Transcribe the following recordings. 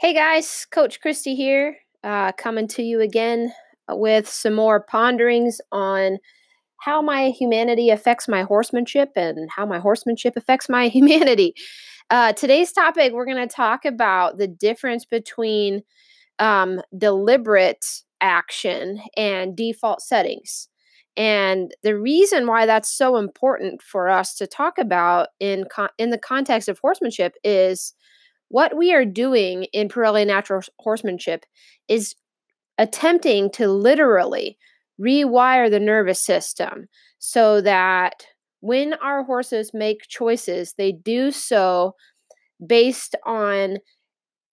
Hey guys, Coach Christy here, uh, coming to you again with some more ponderings on how my humanity affects my horsemanship and how my horsemanship affects my humanity. Uh, today's topic, we're going to talk about the difference between um, deliberate action and default settings. And the reason why that's so important for us to talk about in con- in the context of horsemanship is what we are doing in Parelli Natural Horsemanship is attempting to literally rewire the nervous system so that when our horses make choices, they do so based on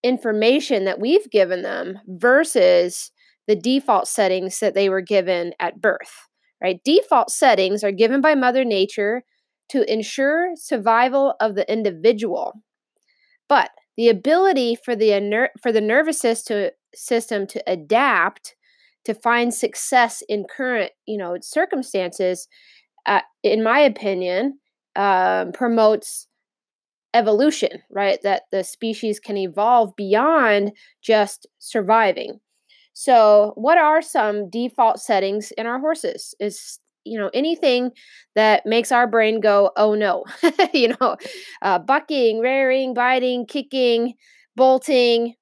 information that we've given them versus the default settings that they were given at birth, right? Default settings are given by Mother Nature to ensure survival of the individual. But the ability for the for the nervous system system to adapt to find success in current you know circumstances uh, in my opinion um, promotes evolution right? That the species can evolve beyond just surviving. So what are some default settings in our horses? Is you know anything that makes our brain go oh no you know uh, bucking rearing biting kicking bolting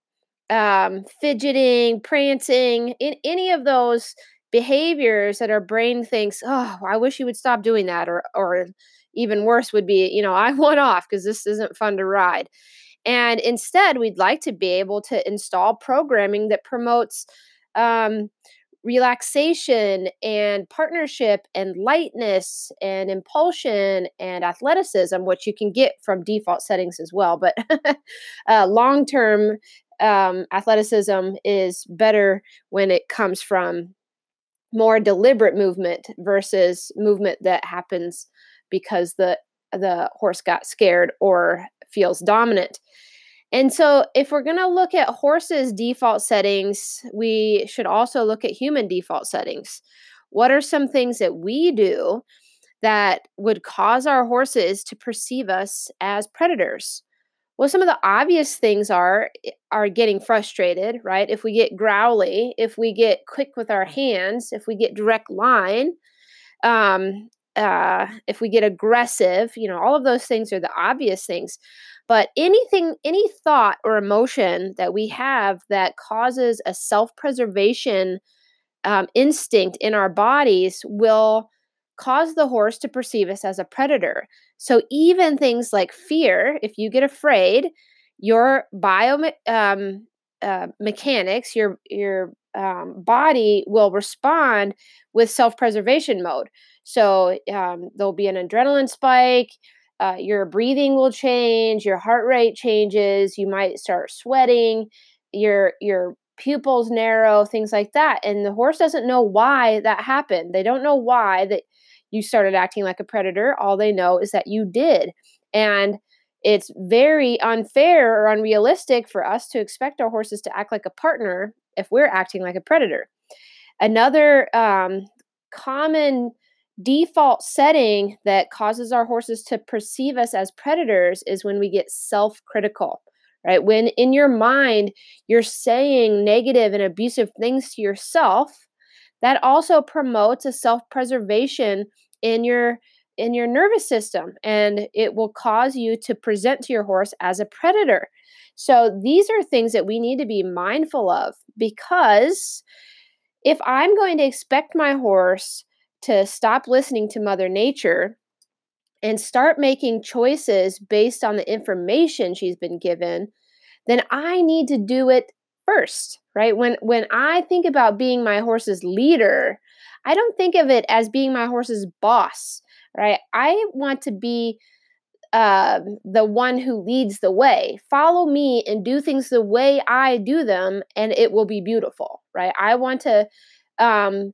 um, fidgeting prancing in any of those behaviors that our brain thinks oh i wish you would stop doing that or or even worse would be you know i want off because this isn't fun to ride. And instead we'd like to be able to install programming that promotes um, relaxation and partnership and lightness and impulsion and athleticism, which you can get from default settings as well. But uh, long term um, athleticism is better when it comes from more deliberate movement versus movement that happens because the the horse got scared or feels dominant. And so, if we're going to look at horses' default settings, we should also look at human default settings. What are some things that we do that would cause our horses to perceive us as predators? Well, some of the obvious things are eh, are getting frustrated, right? If we get growly, if we get quick with our hands, if we get direct line, um, uh, if we get aggressive, you know, all of those things are the obvious things. But anything, any thought or emotion that we have that causes a self preservation um, instinct in our bodies will cause the horse to perceive us as a predator. So even things like fear, if you get afraid, your bio um, uh, mechanics, your your um, body will respond with self preservation mode. So um, there'll be an adrenaline spike uh, your breathing will change, your heart rate changes, you might start sweating, your your pupils narrow, things like that. And the horse doesn't know why that happened. They don't know why that you started acting like a predator. All they know is that you did. And it's very unfair or unrealistic for us to expect our horses to act like a partner if we're acting like a predator. Another um, common default setting that causes our horses to perceive us as predators is when we get self critical, right? When in your mind you're saying negative and abusive things to yourself, that also promotes a self preservation in your in your nervous system and it will cause you to present to your horse as a predator. So these are things that we need to be mindful of because if I'm going to expect my horse to stop listening to Mother Nature and start making choices based on the information she's been given, then I need to do it first, right? When when I think about being my horse's leader, I don't think of it as being my horse's boss, right? I want to be uh, the one who leads the way. Follow me and do things the way I do them, and it will be beautiful, right? I want to um,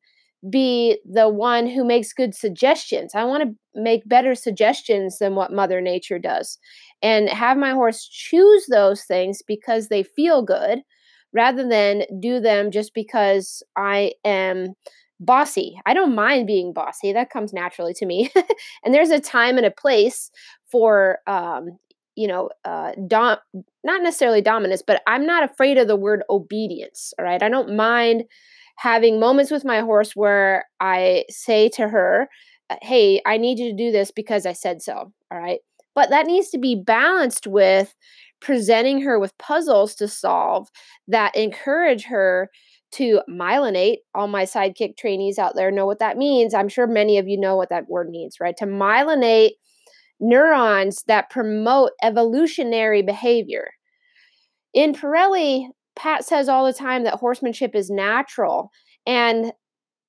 be the one who makes good suggestions. I want to make better suggestions than what Mother Nature does and have my horse choose those things because they feel good rather than do them just because I am bossy. I don't mind being bossy, that comes naturally to me. and there's a time and a place for, um, you know, uh, dom- not necessarily dominance, but I'm not afraid of the word obedience. All right. I don't mind having moments with my horse where I say to her, uh, Hey, I need you to do this because I said so. All right. But that needs to be balanced with presenting her with puzzles to solve that encourage her to myelinate. All my sidekick trainees out there know what that means. I'm sure many of you know what that word means, right? To myelinate neurons that promote evolutionary behavior. In Parelli, Pat says all the time that horsemanship is natural. And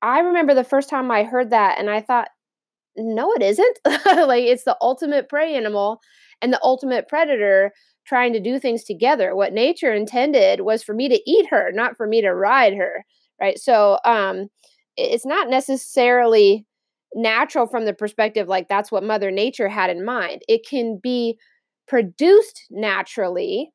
I remember the first time I heard that and I thought, no, it isn't. like it's the ultimate prey animal and the ultimate predator trying to do things together. What nature intended was for me to eat her, not for me to ride her. Right. So um it's not necessarily natural from the perspective like that's what mother nature had in mind it can be produced naturally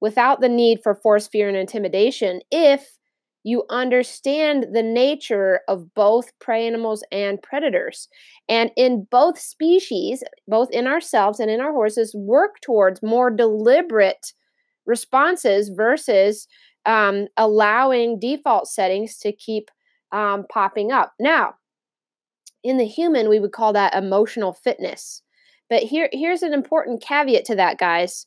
without the need for force fear and intimidation if you understand the nature of both prey animals and predators and in both species both in ourselves and in our horses work towards more deliberate responses versus um, allowing default settings to keep um, popping up now in the human, we would call that emotional fitness. But here, here's an important caveat to that, guys.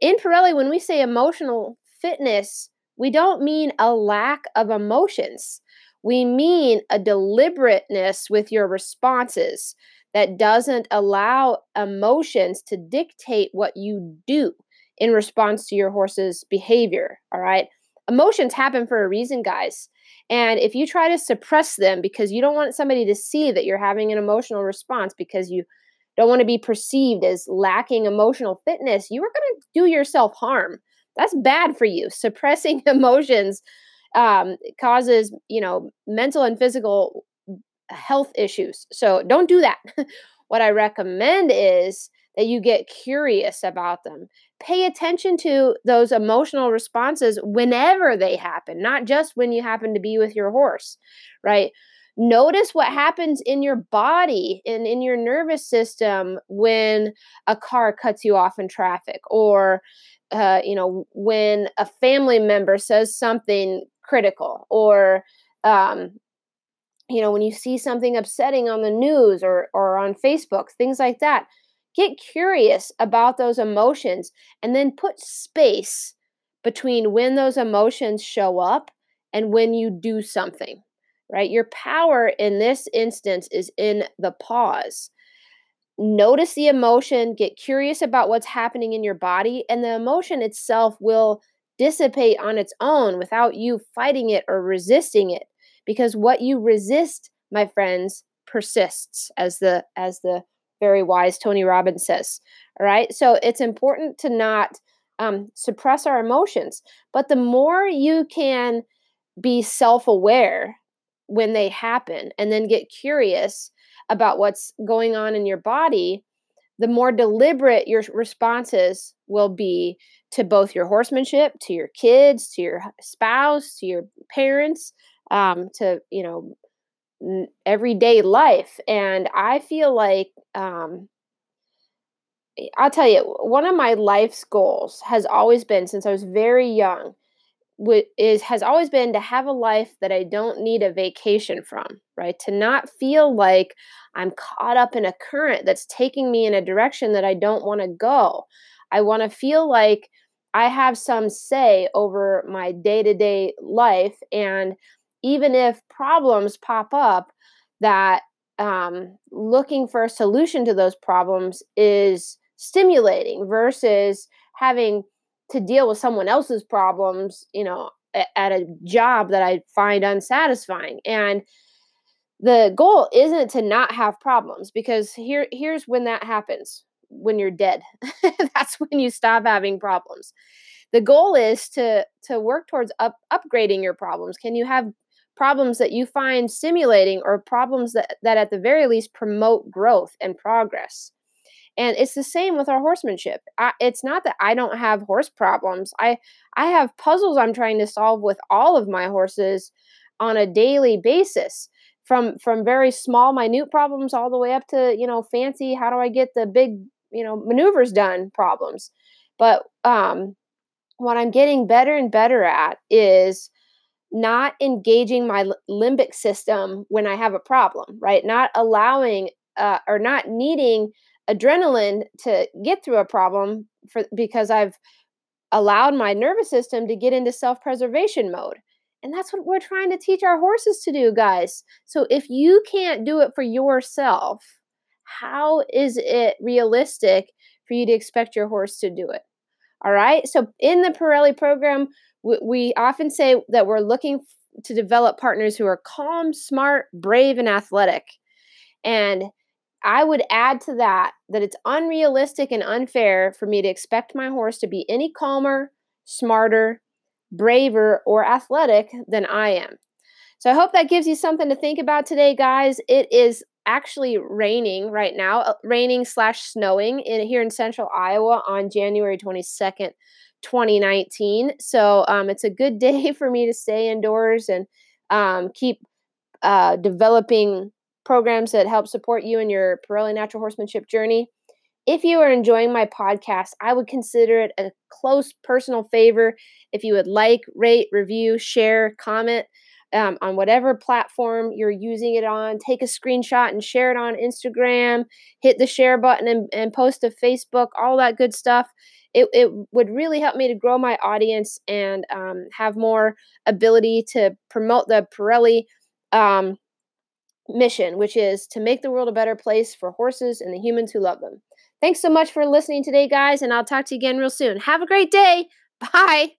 In Parelli, when we say emotional fitness, we don't mean a lack of emotions. We mean a deliberateness with your responses that doesn't allow emotions to dictate what you do in response to your horse's behavior. All right. Emotions happen for a reason, guys. And if you try to suppress them because you don't want somebody to see that you're having an emotional response because you don't want to be perceived as lacking emotional fitness, you are going to do yourself harm. That's bad for you. Suppressing emotions um, causes, you know, mental and physical health issues. So don't do that. what I recommend is that you get curious about them. Pay attention to those emotional responses whenever they happen, not just when you happen to be with your horse, right? Notice what happens in your body and in your nervous system when a car cuts you off in traffic or uh, you know when a family member says something critical or um, you know when you see something upsetting on the news or or on facebook things like that. Get curious about those emotions and then put space between when those emotions show up and when you do something, right? Your power in this instance is in the pause. Notice the emotion, get curious about what's happening in your body, and the emotion itself will dissipate on its own without you fighting it or resisting it because what you resist my friends persists as the as the very wise Tony Robbins says. All right. So it's important to not um, suppress our emotions. But the more you can be self aware when they happen and then get curious about what's going on in your body, the more deliberate your responses will be to both your horsemanship, to your kids, to your spouse, to your parents, um, to, you know, everyday life. And I feel like, um, I'll tell you, one of my life's goals has always been since I was very young is has always been to have a life that I don't need a vacation from, right? To not feel like I'm caught up in a current that's taking me in a direction that I don't want to go. I want to feel like I have some say over my day-to-day life and even if problems pop up, that um, looking for a solution to those problems is stimulating versus having to deal with someone else's problems, you know, at a job that I find unsatisfying. And the goal isn't to not have problems because here here's when that happens when you're dead. That's when you stop having problems. The goal is to to work towards up upgrading your problems. Can you have problems that you find stimulating or problems that, that at the very least promote growth and progress. And it's the same with our horsemanship. I, it's not that I don't have horse problems. I I have puzzles I'm trying to solve with all of my horses on a daily basis from from very small minute problems all the way up to, you know, fancy how do I get the big you know maneuvers done problems. But um, what I'm getting better and better at is not engaging my limbic system when I have a problem, right? Not allowing uh, or not needing adrenaline to get through a problem for because I've allowed my nervous system to get into self-preservation mode. And that's what we're trying to teach our horses to do, guys. So if you can't do it for yourself, how is it realistic for you to expect your horse to do it? All right. So in the Parelli program, we, we often say that we're looking to develop partners who are calm, smart, brave, and athletic. And I would add to that that it's unrealistic and unfair for me to expect my horse to be any calmer, smarter, braver, or athletic than I am. So I hope that gives you something to think about today, guys. It is actually raining right now, uh, raining slash snowing in here in central Iowa on January 22nd, 2019. So um, it's a good day for me to stay indoors and um, keep uh, developing programs that help support you in your Parelli natural horsemanship journey. If you are enjoying my podcast, I would consider it a close personal favor if you would like, rate, review, share, comment um, on whatever platform you're using it on. Take a screenshot and share it on Instagram. Hit the share button and, and post to Facebook, all that good stuff. It, it would really help me to grow my audience and um, have more ability to promote the Parelli um, mission, which is to make the world a better place for horses and the humans who love them. Thanks so much for listening today, guys, and I'll talk to you again real soon. Have a great day. Bye.